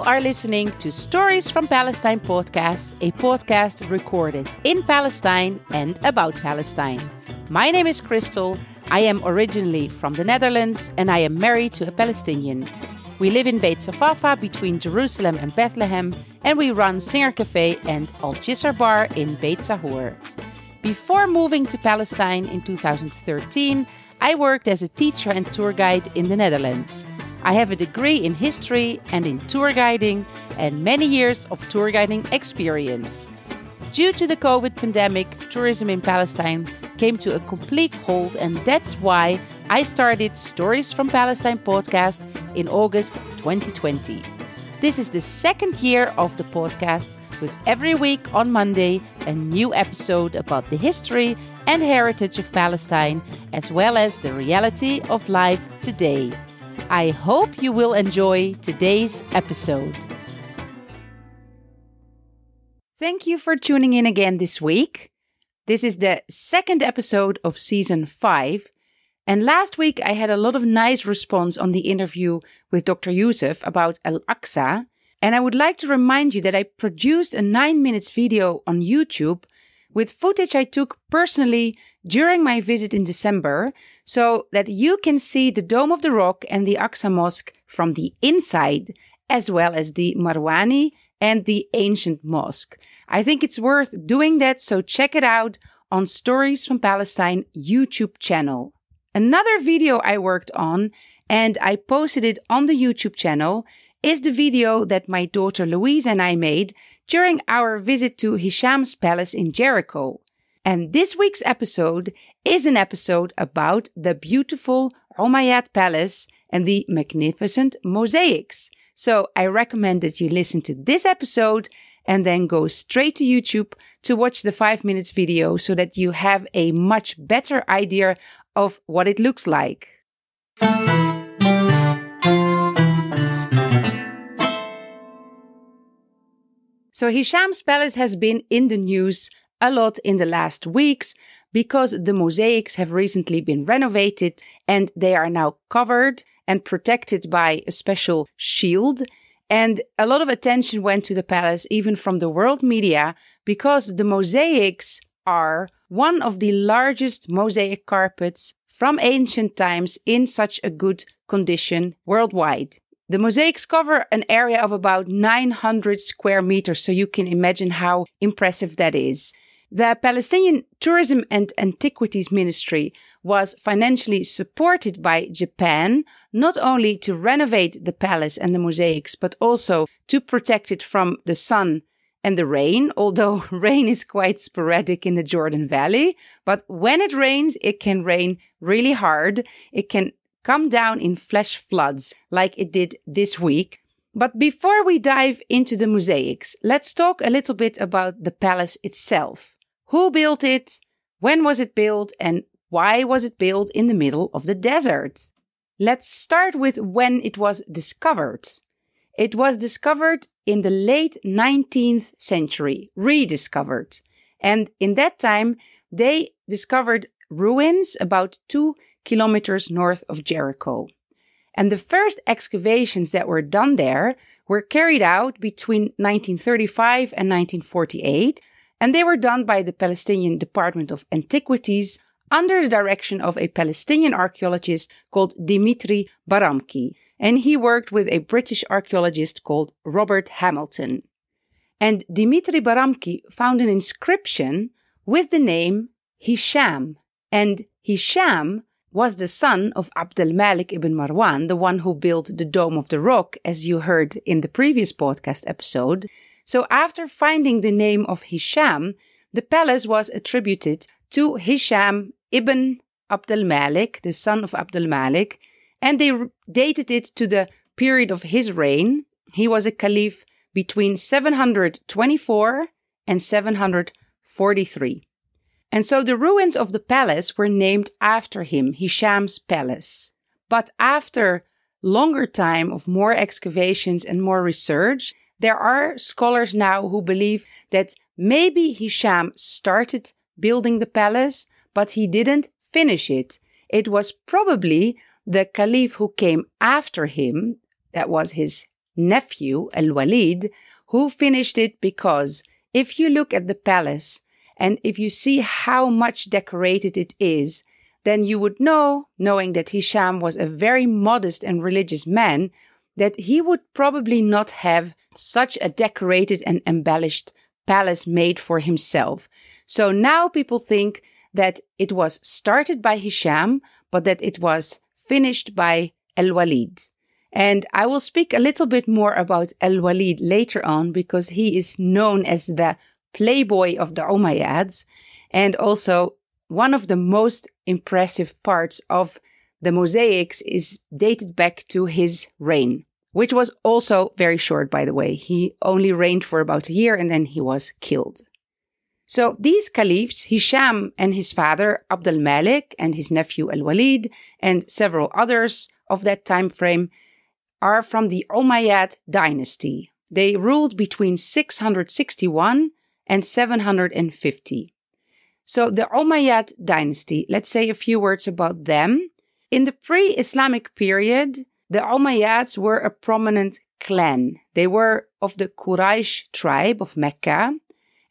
You are listening to Stories from Palestine podcast, a podcast recorded in Palestine and about Palestine. My name is Crystal. I am originally from the Netherlands and I am married to a Palestinian. We live in Beit Safafa between Jerusalem and Bethlehem, and we run Singer Cafe and Al Jisr Bar in Beit Sahur. Before moving to Palestine in 2013, I worked as a teacher and tour guide in the Netherlands. I have a degree in history and in tour guiding and many years of tour guiding experience. Due to the COVID pandemic, tourism in Palestine came to a complete halt, and that's why I started Stories from Palestine podcast in August 2020. This is the second year of the podcast, with every week on Monday a new episode about the history and heritage of Palestine, as well as the reality of life today. I hope you will enjoy today's episode. Thank you for tuning in again this week. This is the second episode of season 5. And last week I had a lot of nice response on the interview with Dr. Youssef about Al Aqsa. And I would like to remind you that I produced a 9 minutes video on YouTube with footage I took personally during my visit in December so that you can see the Dome of the Rock and the Aqsa Mosque from the inside, as well as the Marwani and the ancient mosque. I think it's worth doing that, so check it out on Stories from Palestine YouTube channel. Another video I worked on and I posted it on the YouTube channel is the video that my daughter Louise and I made during our visit to Hisham's palace in Jericho. And this week's episode is an episode about the beautiful Umayyad palace and the magnificent mosaics. So I recommend that you listen to this episode and then go straight to YouTube to watch the five minutes video so that you have a much better idea of what it looks like. So Hisham's palace has been in the news a lot in the last weeks because the mosaics have recently been renovated and they are now covered and protected by a special shield. And a lot of attention went to the palace, even from the world media, because the mosaics are one of the largest mosaic carpets from ancient times in such a good condition worldwide. The mosaics cover an area of about 900 square meters, so you can imagine how impressive that is. The Palestinian Tourism and Antiquities Ministry was financially supported by Japan, not only to renovate the palace and the mosaics, but also to protect it from the sun and the rain, although rain is quite sporadic in the Jordan Valley. But when it rains, it can rain really hard. It can come down in flash floods like it did this week. But before we dive into the mosaics, let's talk a little bit about the palace itself. Who built it? When was it built? And why was it built in the middle of the desert? Let's start with when it was discovered. It was discovered in the late 19th century, rediscovered. And in that time, they discovered ruins about two kilometers north of Jericho. And the first excavations that were done there were carried out between 1935 and 1948, and they were done by the Palestinian Department of Antiquities under the direction of a Palestinian archaeologist called Dimitri Baramki, and he worked with a British archaeologist called Robert Hamilton. And Dimitri Baramki found an inscription with the name Hisham, and Hisham was the son of Abdel Malik ibn Marwan, the one who built the Dome of the Rock, as you heard in the previous podcast episode. So, after finding the name of Hisham, the palace was attributed to Hisham ibn Abdel Malik, the son of Abdel Malik, and they dated it to the period of his reign. He was a caliph between 724 and 743. And so the ruins of the palace were named after him, Hisham's palace. But after longer time of more excavations and more research, there are scholars now who believe that maybe Hisham started building the palace, but he didn't finish it. It was probably the caliph who came after him, that was his nephew, Al Walid, who finished it because if you look at the palace and if you see how much decorated it is, then you would know, knowing that Hisham was a very modest and religious man, that he would probably not have such a decorated and embellished palace made for himself. So now people think that it was started by Hisham, but that it was finished by Al Walid. And I will speak a little bit more about Al Walid later on because he is known as the playboy of the Umayyads and also one of the most impressive parts of the mosaics is dated back to his reign, which was also very short, by the way. He only reigned for about a year and then he was killed. So these caliphs, Hisham and his father, Abd al-Malik, and his nephew al-Walid, and several others of that time frame, are from the Umayyad dynasty. They ruled between 661 and 750. So the Umayyad dynasty, let's say a few words about them. In the pre-Islamic period, the Umayyads were a prominent clan. They were of the Quraysh tribe of Mecca,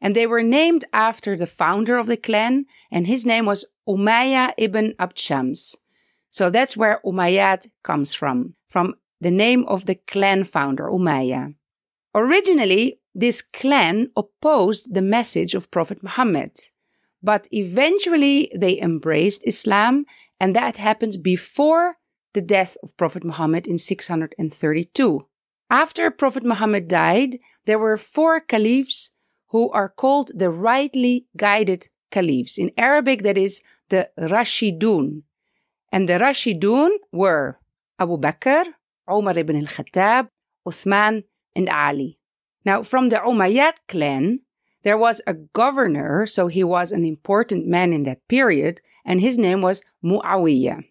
and they were named after the founder of the clan, and his name was Umayyah ibn Abd. So that's where Umayyad comes from, from the name of the clan founder, Umayyah. Originally, this clan opposed the message of Prophet Muhammad, but eventually they embraced Islam, and that happened before the death of Prophet Muhammad in 632. After Prophet Muhammad died, there were four caliphs who are called the rightly guided caliphs. In Arabic, that is the Rashidun. And the Rashidun were Abu Bakr, Umar ibn al-Khattab, Uthman, and Ali. Now, from the Umayyad clan, there was a governor, so he was an important man in that period, and his name was Muawiyah.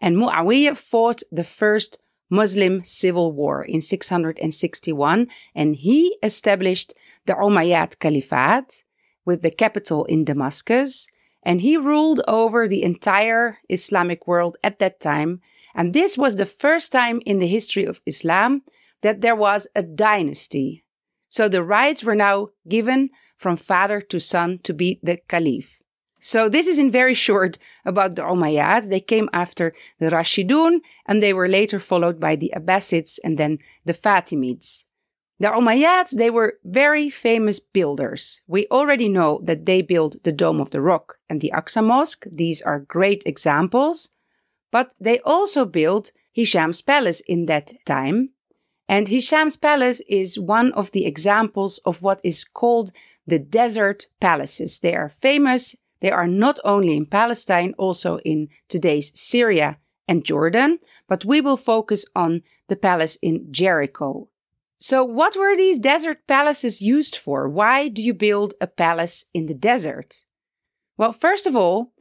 And Muawiyah fought the first Muslim civil war in 661, and he established the Umayyad Caliphate with the capital in Damascus, and he ruled over the entire Islamic world at that time. And this was the first time in the history of Islam that there was a dynasty. So the rights were now given from father to son to be the caliph. So this is in very short about the Umayyads. They came after the Rashidun and they were later followed by the Abbasids and then the Fatimids. The Umayyads, they were very famous builders. We already know that they built the Dome of the Rock and the Aqsa Mosque. These are great examples. But they also built Hisham's palace in that time. And Hisham's palace is one of the examples of what is called the desert palaces. They are famous. They are not only in Palestine, also in today's Syria and Jordan, but we will focus on the palace in Jericho. So, what were these desert palaces used for? Why do you build a palace in the desert? Well, first of all,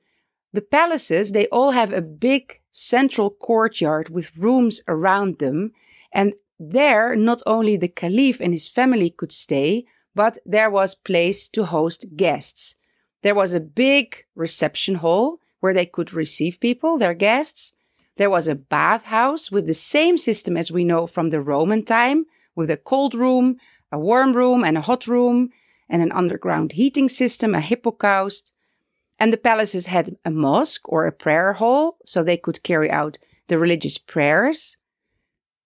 the palaces, they all have a big central courtyard with rooms around them. And there, not only the caliph and his family could stay, but there was place to host guests. There was a big reception hall where they could receive people, their guests. There was a bathhouse with the same system as we know from the Roman time, with a cold room, a warm room, and a hot room, and an underground heating system, a hypocaust. And the palaces had a mosque or a prayer hall, so they could carry out the religious prayers.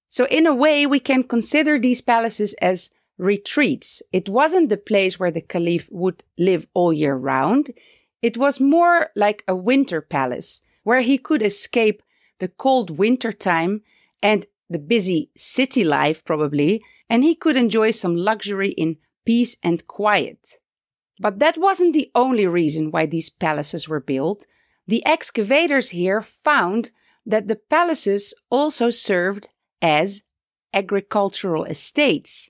So, in a way, we can consider these palaces as retreats. It wasn't the place where the caliph would live all year round. It was more like a winter palace where he could escape the cold winter time and the busy city life, probably, and he could enjoy some luxury in peace and quiet. But that wasn't the only reason why these palaces were built. The excavators here found that the palaces also served as agricultural estates.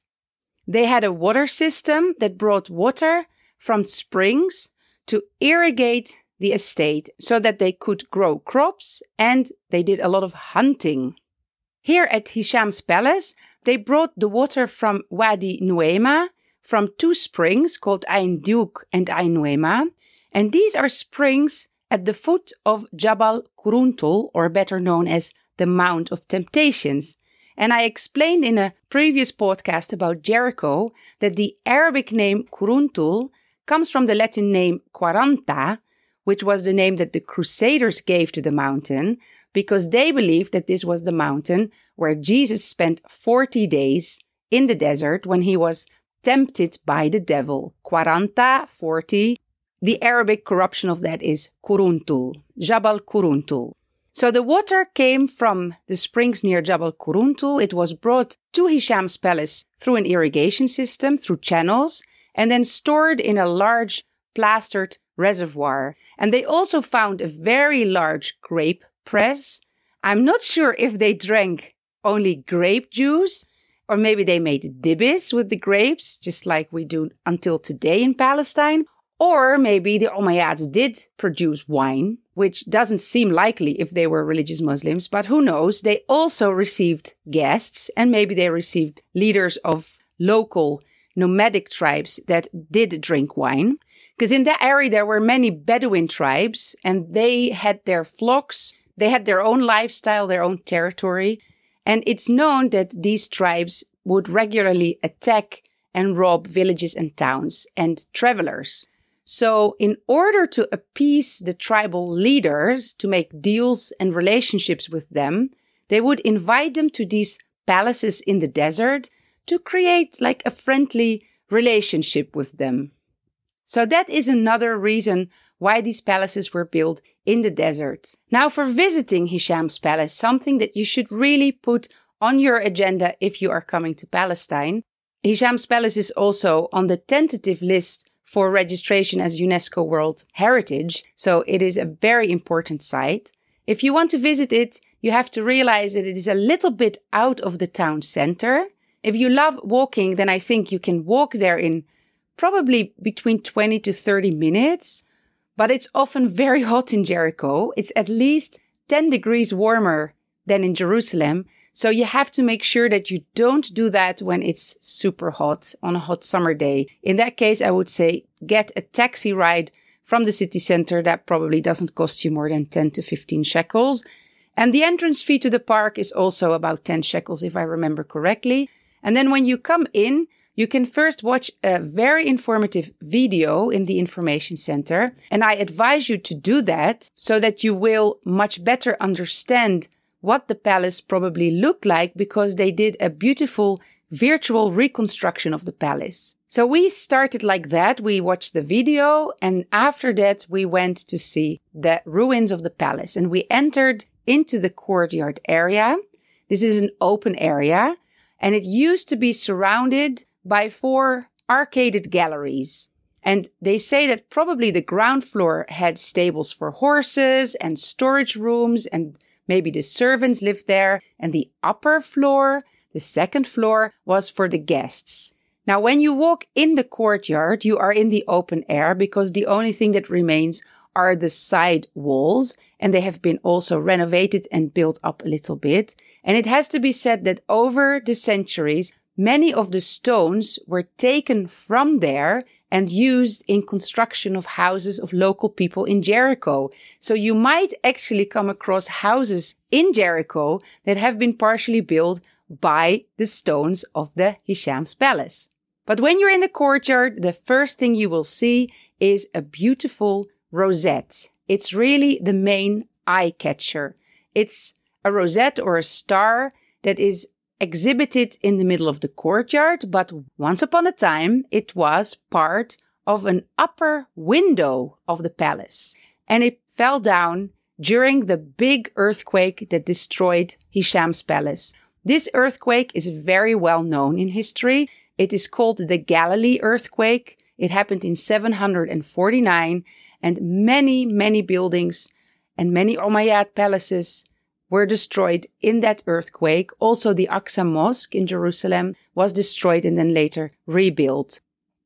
They had a water system that brought water from springs to irrigate the estate so that they could grow crops and they did a lot of hunting. Here at Hisham's palace, they brought the water from Wadi Nuema from two springs called Ain Duke and Ain Nuema, and these are springs at the foot of Jabal Kuruntul, or better known as the Mount of Temptations. And I explained in a previous podcast about Jericho that the Arabic name Kuruntul comes from the Latin name Quaranta, which was the name that the Crusaders gave to the mountain because they believed that this was the mountain where Jesus spent 40 days in the desert when he was tempted by the devil. Quaranta, 40. The Arabic corruption of that is Kuruntul, Jabal Kuruntul. So the water came from the springs near Jabal Kuruntul. It was brought to Hisham's palace through an irrigation system, through channels, and then stored in a large plastered reservoir. And they also found a very large grape press. I'm not sure if they drank only grape juice or maybe they made dibis with the grapes, just like we do until today in Palestine. Or maybe the Umayyads did produce wine, which doesn't seem likely if they were religious Muslims, but who knows? They also received guests and maybe they received leaders of local nomadic tribes that did drink wine. Because in that area there were many Bedouin tribes and they had their flocks, they had their own lifestyle, their own territory. And it's known that these tribes would regularly attack and rob villages and towns and travelers. So, in order to appease the tribal leaders to make deals and relationships with them, they would invite them to these palaces in the desert to create like a friendly relationship with them. So, that is another reason why these palaces were built in the desert. Now, for visiting Hisham's palace, something that you should really put on your agenda if you are coming to Palestine. Hisham's palace is also on the tentative list for registration as UNESCO World Heritage, so it is a very important site. If you want to visit it, you have to realize that it is a little bit out of the town center. If you love walking, then I think you can walk there in probably between 20 to 30 minutes. But it's often very hot in Jericho. It's at least 10 degrees warmer than in Jerusalem. So you have to make sure that you don't do that when it's super hot on a hot summer day. In that case, I would say get a taxi ride from the city center. That probably doesn't cost you more than 10 to 15 shekels. And the entrance fee to the park is also about 10 shekels, if I remember correctly. And then when you come in, you can first watch a very informative video in the information center. And I advise you to do that so that you will much better understand what the palace probably looked like because they did a beautiful virtual reconstruction of the palace. So we started like that. We watched the video and after that we went to see the ruins of the palace and we entered into the courtyard area. This is an open area and it used to be surrounded by four arcaded galleries. And they say that probably the ground floor had stables for horses and storage rooms and Maybe the servants lived there, and the upper floor, the second floor, was for the guests. Now, when you walk in the courtyard, you are in the open air because the only thing that remains are the side walls, and they have been also renovated and built up a little bit. And it has to be said that over the centuries, many of the stones were taken from there and used in construction of houses of local people in Jericho. So you might actually come across houses in Jericho that have been partially built by the stones of the Hisham's palace. But when you're in the courtyard, the first thing you will see is a beautiful rosette. It's really the main eye catcher. It's a rosette or a star that is exhibited in the middle of the courtyard, but once upon a time it was part of an upper window of the palace. And it fell down during the big earthquake that destroyed Hisham's palace. This earthquake is very well known in history. It is called the Galilee earthquake. It happened in 749 and many, many buildings and many Umayyad palaces were destroyed in that earthquake. Also, the Aqsa Mosque in Jerusalem was destroyed and then later rebuilt.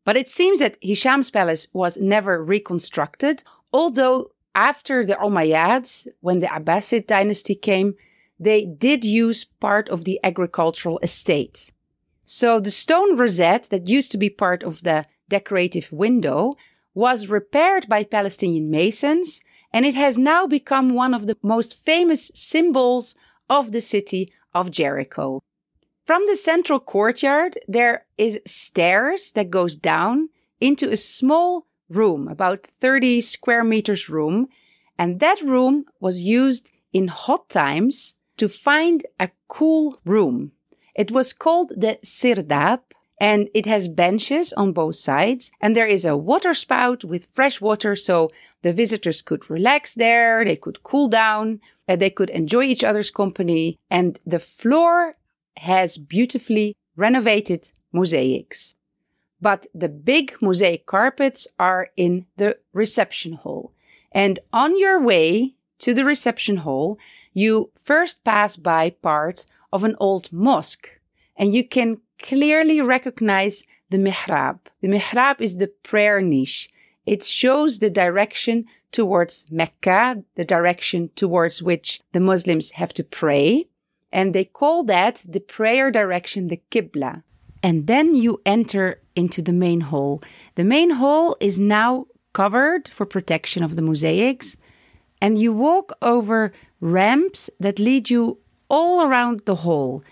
But it seems that Hisham's palace was never reconstructed, although after the Umayyads, when the Abbasid dynasty came, they did use part of the agricultural estate. So the stone rosette that used to be part of the decorative window was repaired by Palestinian masons and it has now become one of the most famous symbols of the city of Jericho. From the central courtyard, there is stairs that goes down into a small room, about 30 square meters room. And that room was used in hot times to find a cool room. It was called the Sirdab and it has benches on both sides and there is a water spout with fresh water so the visitors could relax there, they could cool down, uh, they could enjoy each other's company and the floor has beautifully renovated mosaics. But the big mosaic carpets are in the reception hall. And on your way to the reception hall, you first pass by part of an old mosque and you can clearly recognize the mihrab. The mihrab is the prayer niche. It shows the direction towards Mecca, the direction towards which the Muslims have to pray. And they call that the prayer direction the Qibla. And then you enter into the main hall. The main hall is now covered for protection of the mosaics. And you walk over ramps that lead you all around the hall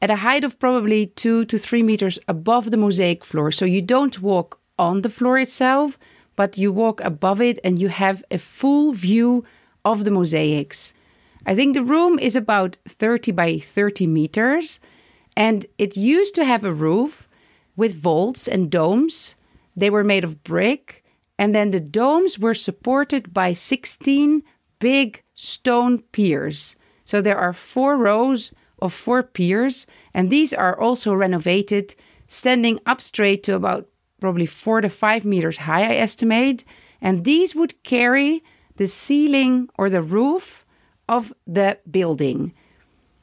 at a height of probably two to three meters above the mosaic floor. So you don't walk on the floor itself, but you walk above it and you have a full view of the mosaics. I think the room is about 30 by 30 meters, and it used to have a roof with vaults and domes. They were made of brick, and then the domes were supported by 16 big stone piers. So there are four rows of four piers, and these are also renovated, standing up straight to about probably four to five meters high, I estimate. And these would carry the ceiling or the roof of the building.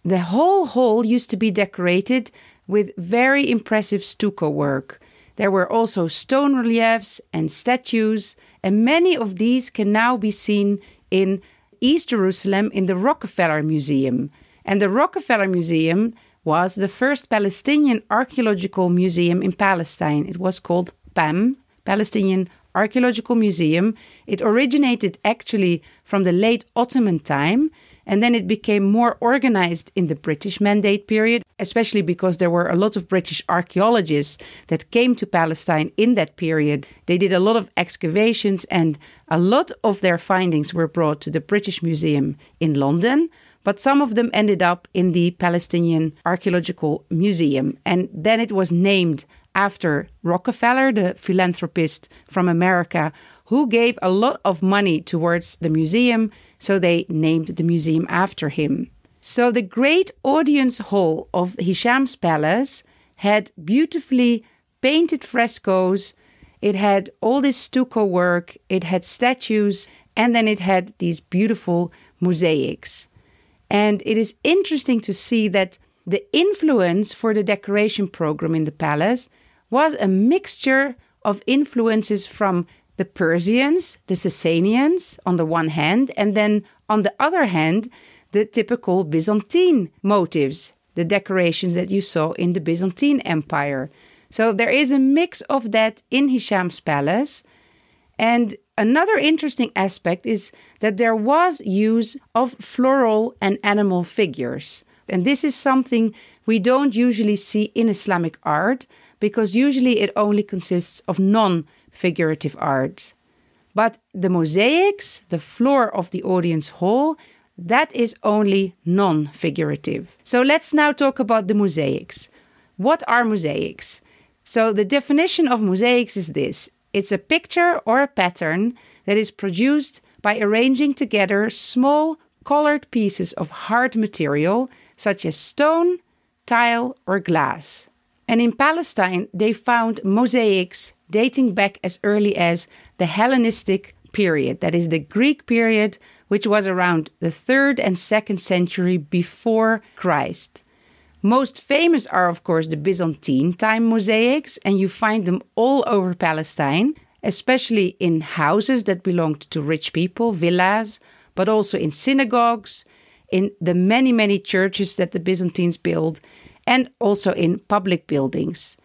The whole hall used to be decorated with very impressive stucco work. There were also stone reliefs and statues, and many of these can now be seen in East Jerusalem in the Rockefeller Museum. And the Rockefeller Museum was the first Palestinian archaeological museum in Palestine. It was called PAM, Palestinian Archaeological Museum. It originated actually from the late Ottoman time and then it became more organized in the British Mandate period, especially because there were a lot of British archaeologists that came to Palestine in that period. They did a lot of excavations, and a lot of their findings were brought to the British Museum in London but some of them ended up in the Palestinian Archaeological Museum. And then it was named after Rockefeller, the philanthropist from America, who gave a lot of money towards the museum. So they named the museum after him. So the great audience hall of Hisham's palace had beautifully painted frescoes. It had all this stucco work, it had statues, and then it had these beautiful mosaics. And it is interesting to see that the influence for the decoration program in the palace was a mixture of influences from the Persians, the Sasanians on the one hand, and then on the other hand, the typical Byzantine motives, the decorations that you saw in the Byzantine Empire. So there is a mix of that in Hisham's palace. And Another interesting aspect is that there was use of floral and animal figures. And this is something we don't usually see in Islamic art because usually it only consists of non figurative art. But the mosaics, the floor of the audience hall, that is only non figurative. So let's now talk about the mosaics. What are mosaics? So the definition of mosaics is this it's a picture or a pattern that is produced by arranging together small colored pieces of hard material such as stone, tile, or glass. And in Palestine, they found mosaics dating back as early as the Hellenistic period, that is, the Greek period, which was around the 3rd and 2nd century before Christ. Most famous are, of course, the Byzantine time mosaics, and you find them all over Palestine, especially in houses that belonged to rich people, villas, but also in synagogues, in the many, many churches that the Byzantines built, and also in public buildings.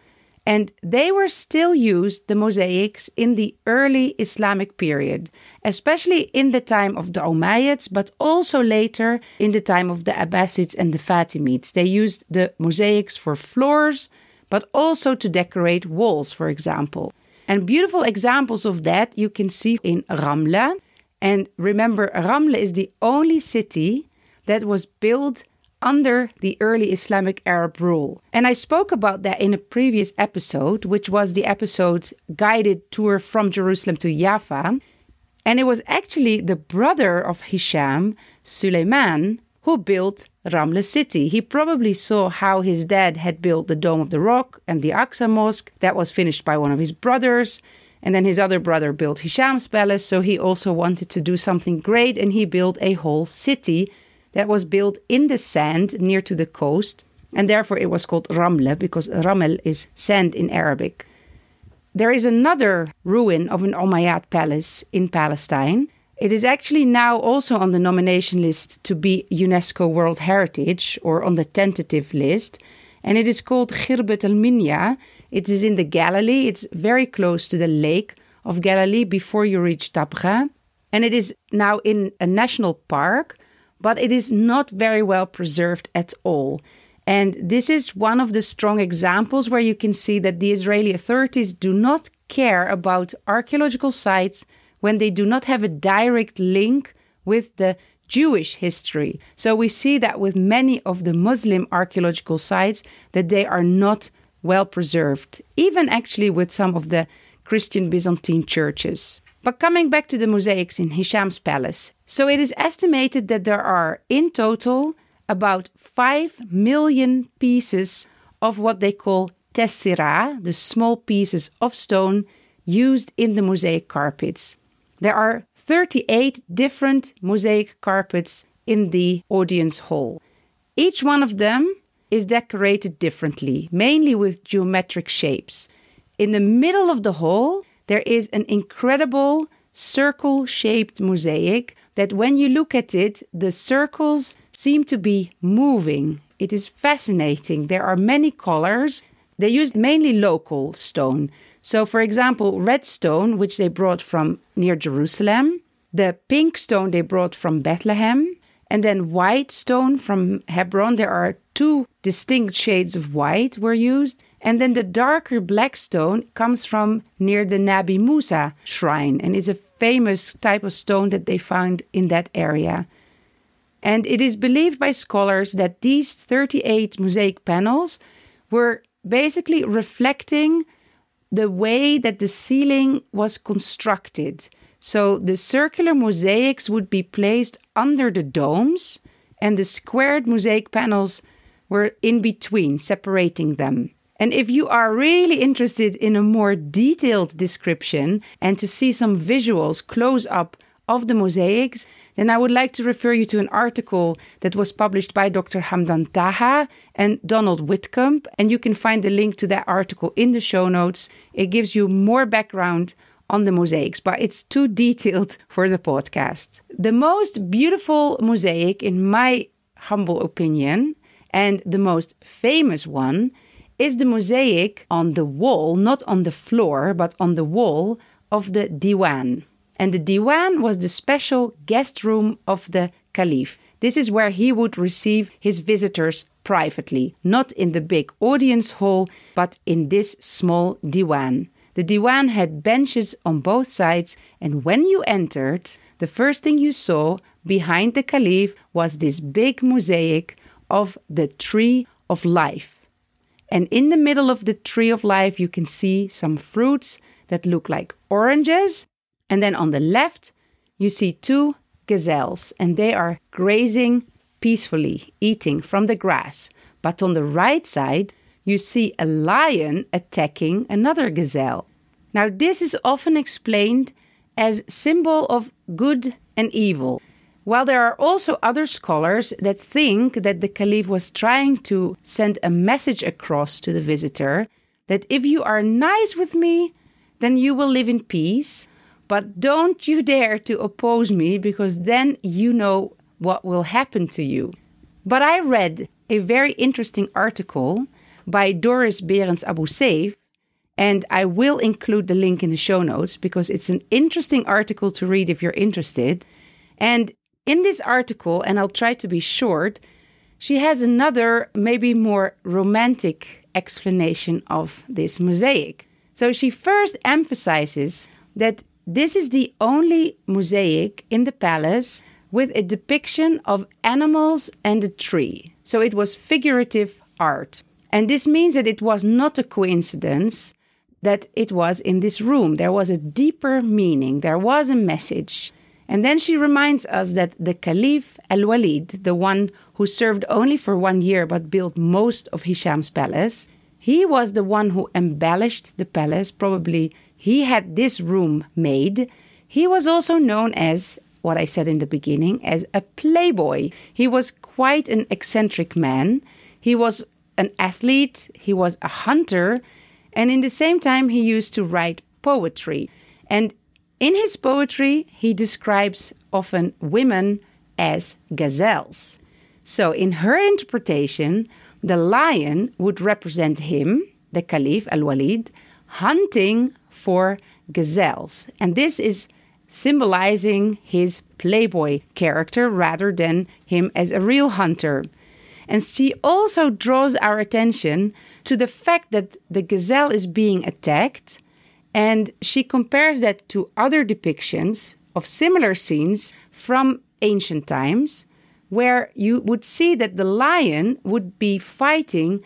And they were still used, the mosaics, in the early Islamic period, especially in the time of the Umayyads, but also later in the time of the Abbasids and the Fatimids. They used the mosaics for floors, but also to decorate walls, for example. And beautiful examples of that you can see in Ramla. And remember, Ramla is the only city that was built under the early Islamic Arab rule. And I spoke about that in a previous episode, which was the episode Guided Tour from Jerusalem to Jaffa. And it was actually the brother of Hisham, Suleiman, who built Ramla city. He probably saw how his dad had built the Dome of the Rock and the Aqsa Mosque that was finished by one of his brothers. And then his other brother built Hisham's palace, so he also wanted to do something great and he built a whole city that was built in the sand near to the coast, and therefore it was called Ramle because Ramel is sand in Arabic. There is another ruin of an Umayyad palace in Palestine. It is actually now also on the nomination list to be UNESCO World Heritage or on the tentative list, and it is called Khirbet al Minya. It is in the Galilee, it's very close to the lake of Galilee before you reach Tabgha, and it is now in a national park but it is not very well preserved at all. And this is one of the strong examples where you can see that the Israeli authorities do not care about archaeological sites when they do not have a direct link with the Jewish history. So we see that with many of the Muslim archaeological sites that they are not well preserved, even actually with some of the Christian Byzantine churches. But coming back to the mosaics in Hisham's palace, so it is estimated that there are in total about 5 million pieces of what they call tessera, the small pieces of stone used in the mosaic carpets. There are 38 different mosaic carpets in the audience hall. Each one of them is decorated differently, mainly with geometric shapes. In the middle of the hall, there is an incredible circle shaped mosaic that when you look at it, the circles seem to be moving. It is fascinating. There are many colors. They used mainly local stone. So, for example, red stone, which they brought from near Jerusalem, the pink stone they brought from Bethlehem, and then white stone from Hebron. There are two distinct shades of white were used. And then the darker black stone comes from near the Nabi Musa shrine and is a famous type of stone that they found in that area. And it is believed by scholars that these 38 mosaic panels were basically reflecting the way that the ceiling was constructed. So the circular mosaics would be placed under the domes, and the squared mosaic panels were in between, separating them. And if you are really interested in a more detailed description and to see some visuals close up of the mosaics, then I would like to refer you to an article that was published by Dr. Hamdan Taha and Donald Whitcomb. And you can find the link to that article in the show notes. It gives you more background on the mosaics, but it's too detailed for the podcast. The most beautiful mosaic, in my humble opinion, and the most famous one is the mosaic on the wall, not on the floor, but on the wall of the diwan. And the diwan was the special guest room of the caliph. This is where he would receive his visitors privately, not in the big audience hall, but in this small diwan. The diwan had benches on both sides, and when you entered, the first thing you saw behind the caliph was this big mosaic of the tree of life. And in the middle of the tree of life, you can see some fruits that look like oranges. And then on the left, you see two gazelles, and they are grazing peacefully, eating from the grass. But on the right side, you see a lion attacking another gazelle. Now, this is often explained as symbol of good and evil. While there are also other scholars that think that the caliph was trying to send a message across to the visitor that if you are nice with me, then you will live in peace, but don't you dare to oppose me because then you know what will happen to you. But I read a very interesting article by Doris Behrens-Abouseif, And I will include the link in the show notes because it's an interesting article to read if you're interested. And in this article, and I'll try to be short, she has another, maybe more romantic explanation of this mosaic. So she first emphasizes that this is the only mosaic in the palace with a depiction of animals and a tree. So it was figurative art. And this means that it was not a coincidence that it was in this room. There was a deeper meaning, there was a message. And then she reminds us that the Caliph Al Walid, the one who served only for one year but built most of Hisham's palace, he was the one who embellished the palace. Probably he had this room made. He was also known as what I said in the beginning as a playboy. He was quite an eccentric man. He was an athlete, he was a hunter, and in the same time, he used to write poetry. And in his poetry, he describes often women as gazelles. So, in her interpretation, the lion would represent him, the Caliph Al Walid, hunting for gazelles. And this is symbolizing his playboy character rather than him as a real hunter. And she also draws our attention to the fact that the gazelle is being attacked, and she compares that to other depictions of similar scenes from ancient times, where you would see that the lion would be fighting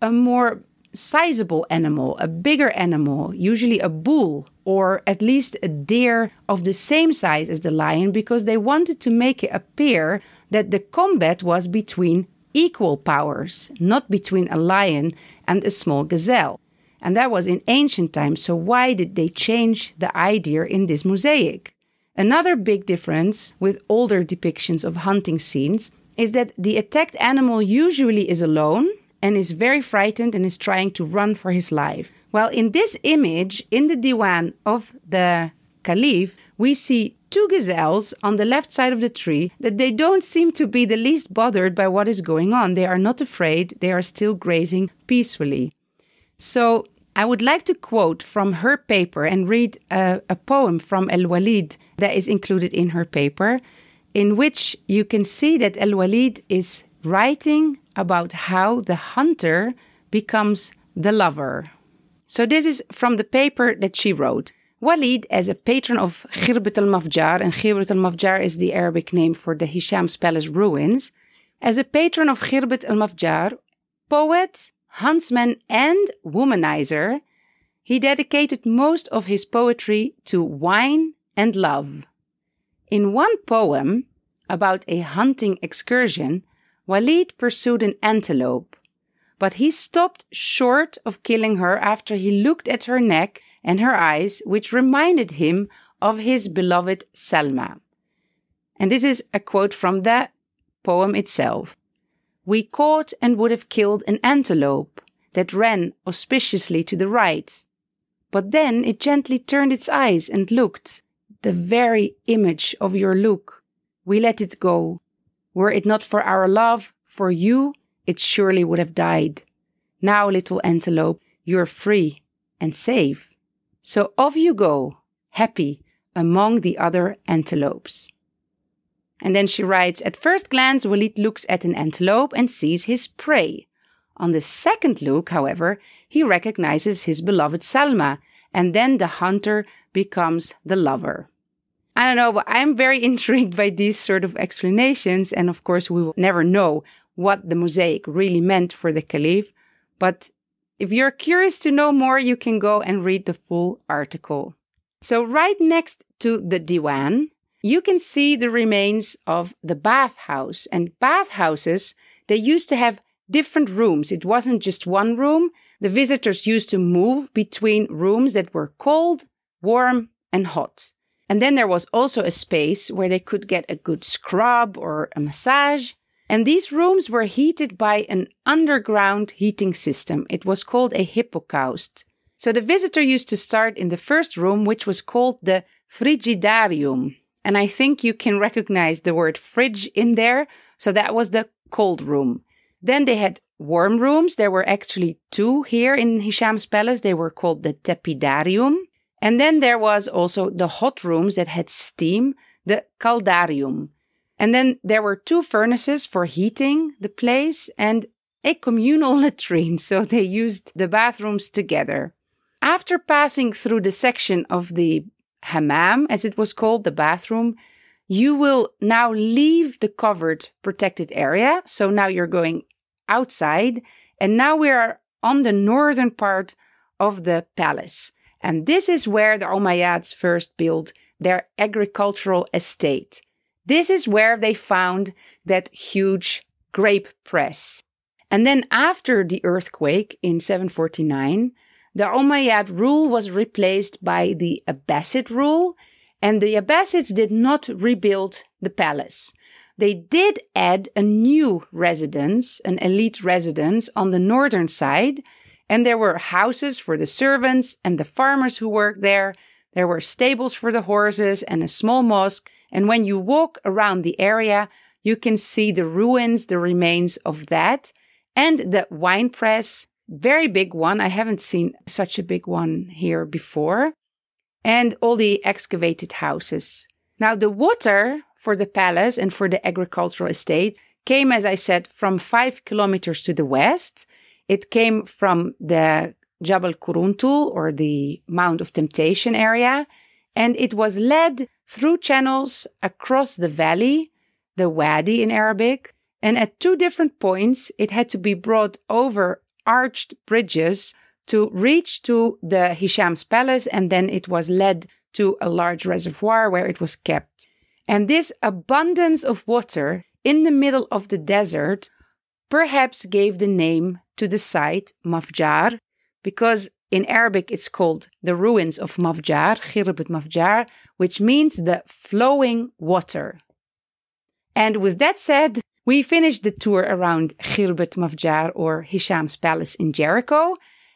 a more sizable animal, a bigger animal, usually a bull or at least a deer of the same size as the lion, because they wanted to make it appear that the combat was between equal powers, not between a lion and a small gazelle. And that was in ancient times, so why did they change the idea in this mosaic? Another big difference with older depictions of hunting scenes is that the attacked animal usually is alone and is very frightened and is trying to run for his life. Well, in this image, in the diwan of the caliph, we see two gazelles on the left side of the tree that they don't seem to be the least bothered by what is going on. They are not afraid, they are still grazing peacefully. So, I would like to quote from her paper and read a, a poem from El Walid that is included in her paper, in which you can see that El Walid is writing about how the hunter becomes the lover. So, this is from the paper that she wrote. Walid, as a patron of Khirbat al Mafjar, and Khirbat al Mafjar is the Arabic name for the Hisham's palace ruins, as a patron of Khirbat al Mafjar, poet, huntsman, and womanizer, he dedicated most of his poetry to wine and love. In one poem about a hunting excursion, Walid pursued an antelope, but he stopped short of killing her after he looked at her neck and her eyes, which reminded him of his beloved Salma. And this is a quote from the poem itself. We caught and would have killed an antelope that ran auspiciously to the right. But then it gently turned its eyes and looked, the very image of your look. We let it go. Were it not for our love, for you, it surely would have died. Now, little antelope, you're free and safe. So off you go, happy among the other antelopes. And then she writes At first glance, Walid looks at an antelope and sees his prey. On the second look, however, he recognizes his beloved Salma, and then the hunter becomes the lover. I don't know, but I'm very intrigued by these sort of explanations, and of course, we will never know what the mosaic really meant for the caliph, but if you're curious to know more, you can go and read the full article. So, right next to the diwan, you can see the remains of the bathhouse. And bathhouses, they used to have different rooms. It wasn't just one room. The visitors used to move between rooms that were cold, warm, and hot. And then there was also a space where they could get a good scrub or a massage. And these rooms were heated by an underground heating system. It was called a hypocaust. So the visitor used to start in the first room, which was called the frigidarium. And I think you can recognize the word fridge in there. So that was the cold room. Then they had warm rooms. There were actually two here in Hisham's palace. They were called the tepidarium. And then there was also the hot rooms that had steam, the caldarium. And then there were two furnaces for heating the place and a communal latrine, so they used the bathrooms together. After passing through the section of the hammam, as it was called, the bathroom, you will now leave the covered protected area. So now you're going outside, and now we are on the northern part of the palace. And this is where the Umayyads first built their agricultural estate. This is where they found that huge grape press. And then after the earthquake in 749, the Umayyad rule was replaced by the Abbasid rule, and the Abbasids did not rebuild the palace. They did add a new residence, an elite residence on the northern side, and there were houses for the servants and the farmers who worked there. There were stables for the horses and a small mosque. And when you walk around the area, you can see the ruins, the remains of that, and the wine press, very big one. I haven't seen such a big one here before. And all the excavated houses. Now, the water for the palace and for the agricultural estate came, as I said, from five kilometers to the west. It came from the Jabal Kuruntul or the Mount of Temptation area, and it was led through channels across the valley, the Wadi in Arabic, and at two different points it had to be brought over arched bridges to reach to the Hisham's palace, and then it was led to a large reservoir where it was kept. And this abundance of water in the middle of the desert perhaps gave the name to the site Mafjar, because in Arabic it's called the ruins of Mafjar, Khirbat Mafjar, which means the flowing water. And with that said, we finished the tour around Khirbat Mafjar or Hisham's palace in Jericho.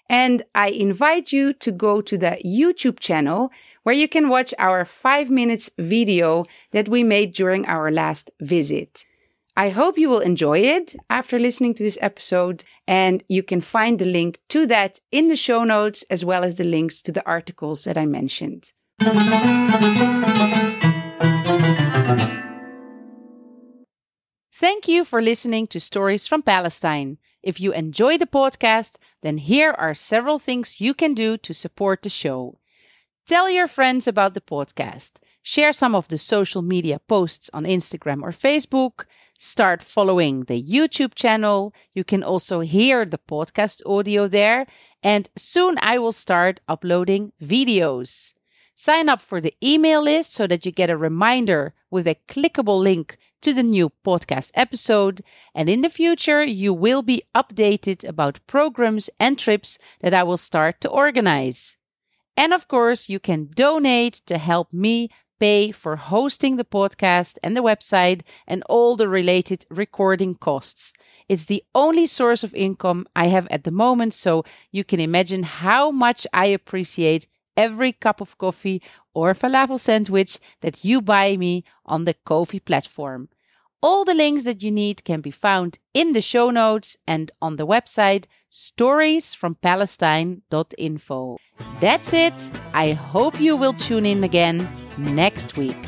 And I invite you to go to the YouTube channel where you can watch our five minutes video that we made during our last visit. I hope you will enjoy it after listening to this episode, and you can find the link to that in the show notes as well as the links to the articles that I mentioned. Thank you for listening to Stories from Palestine. If you enjoy the podcast, then here are several things you can do to support the show. Tell your friends about the podcast. Share some of the social media posts on Instagram or Facebook. Start following the YouTube channel. You can also hear the podcast audio there. And soon I will start uploading videos. Sign up for the email list so that you get a reminder with a clickable link to the new podcast episode. And in the future, you will be updated about programs and trips that I will start to organize. And of course, you can donate to help me pay for hosting the podcast and the website and all the related recording costs. It's the only source of income I have at the moment, so you can imagine how much I appreciate every cup of coffee or falafel sandwich that you buy me on the Ko-fi platform. All the links that you need can be found in the show notes and on the website storiesfrompalestine.info. That's it. I hope you will tune in again next week.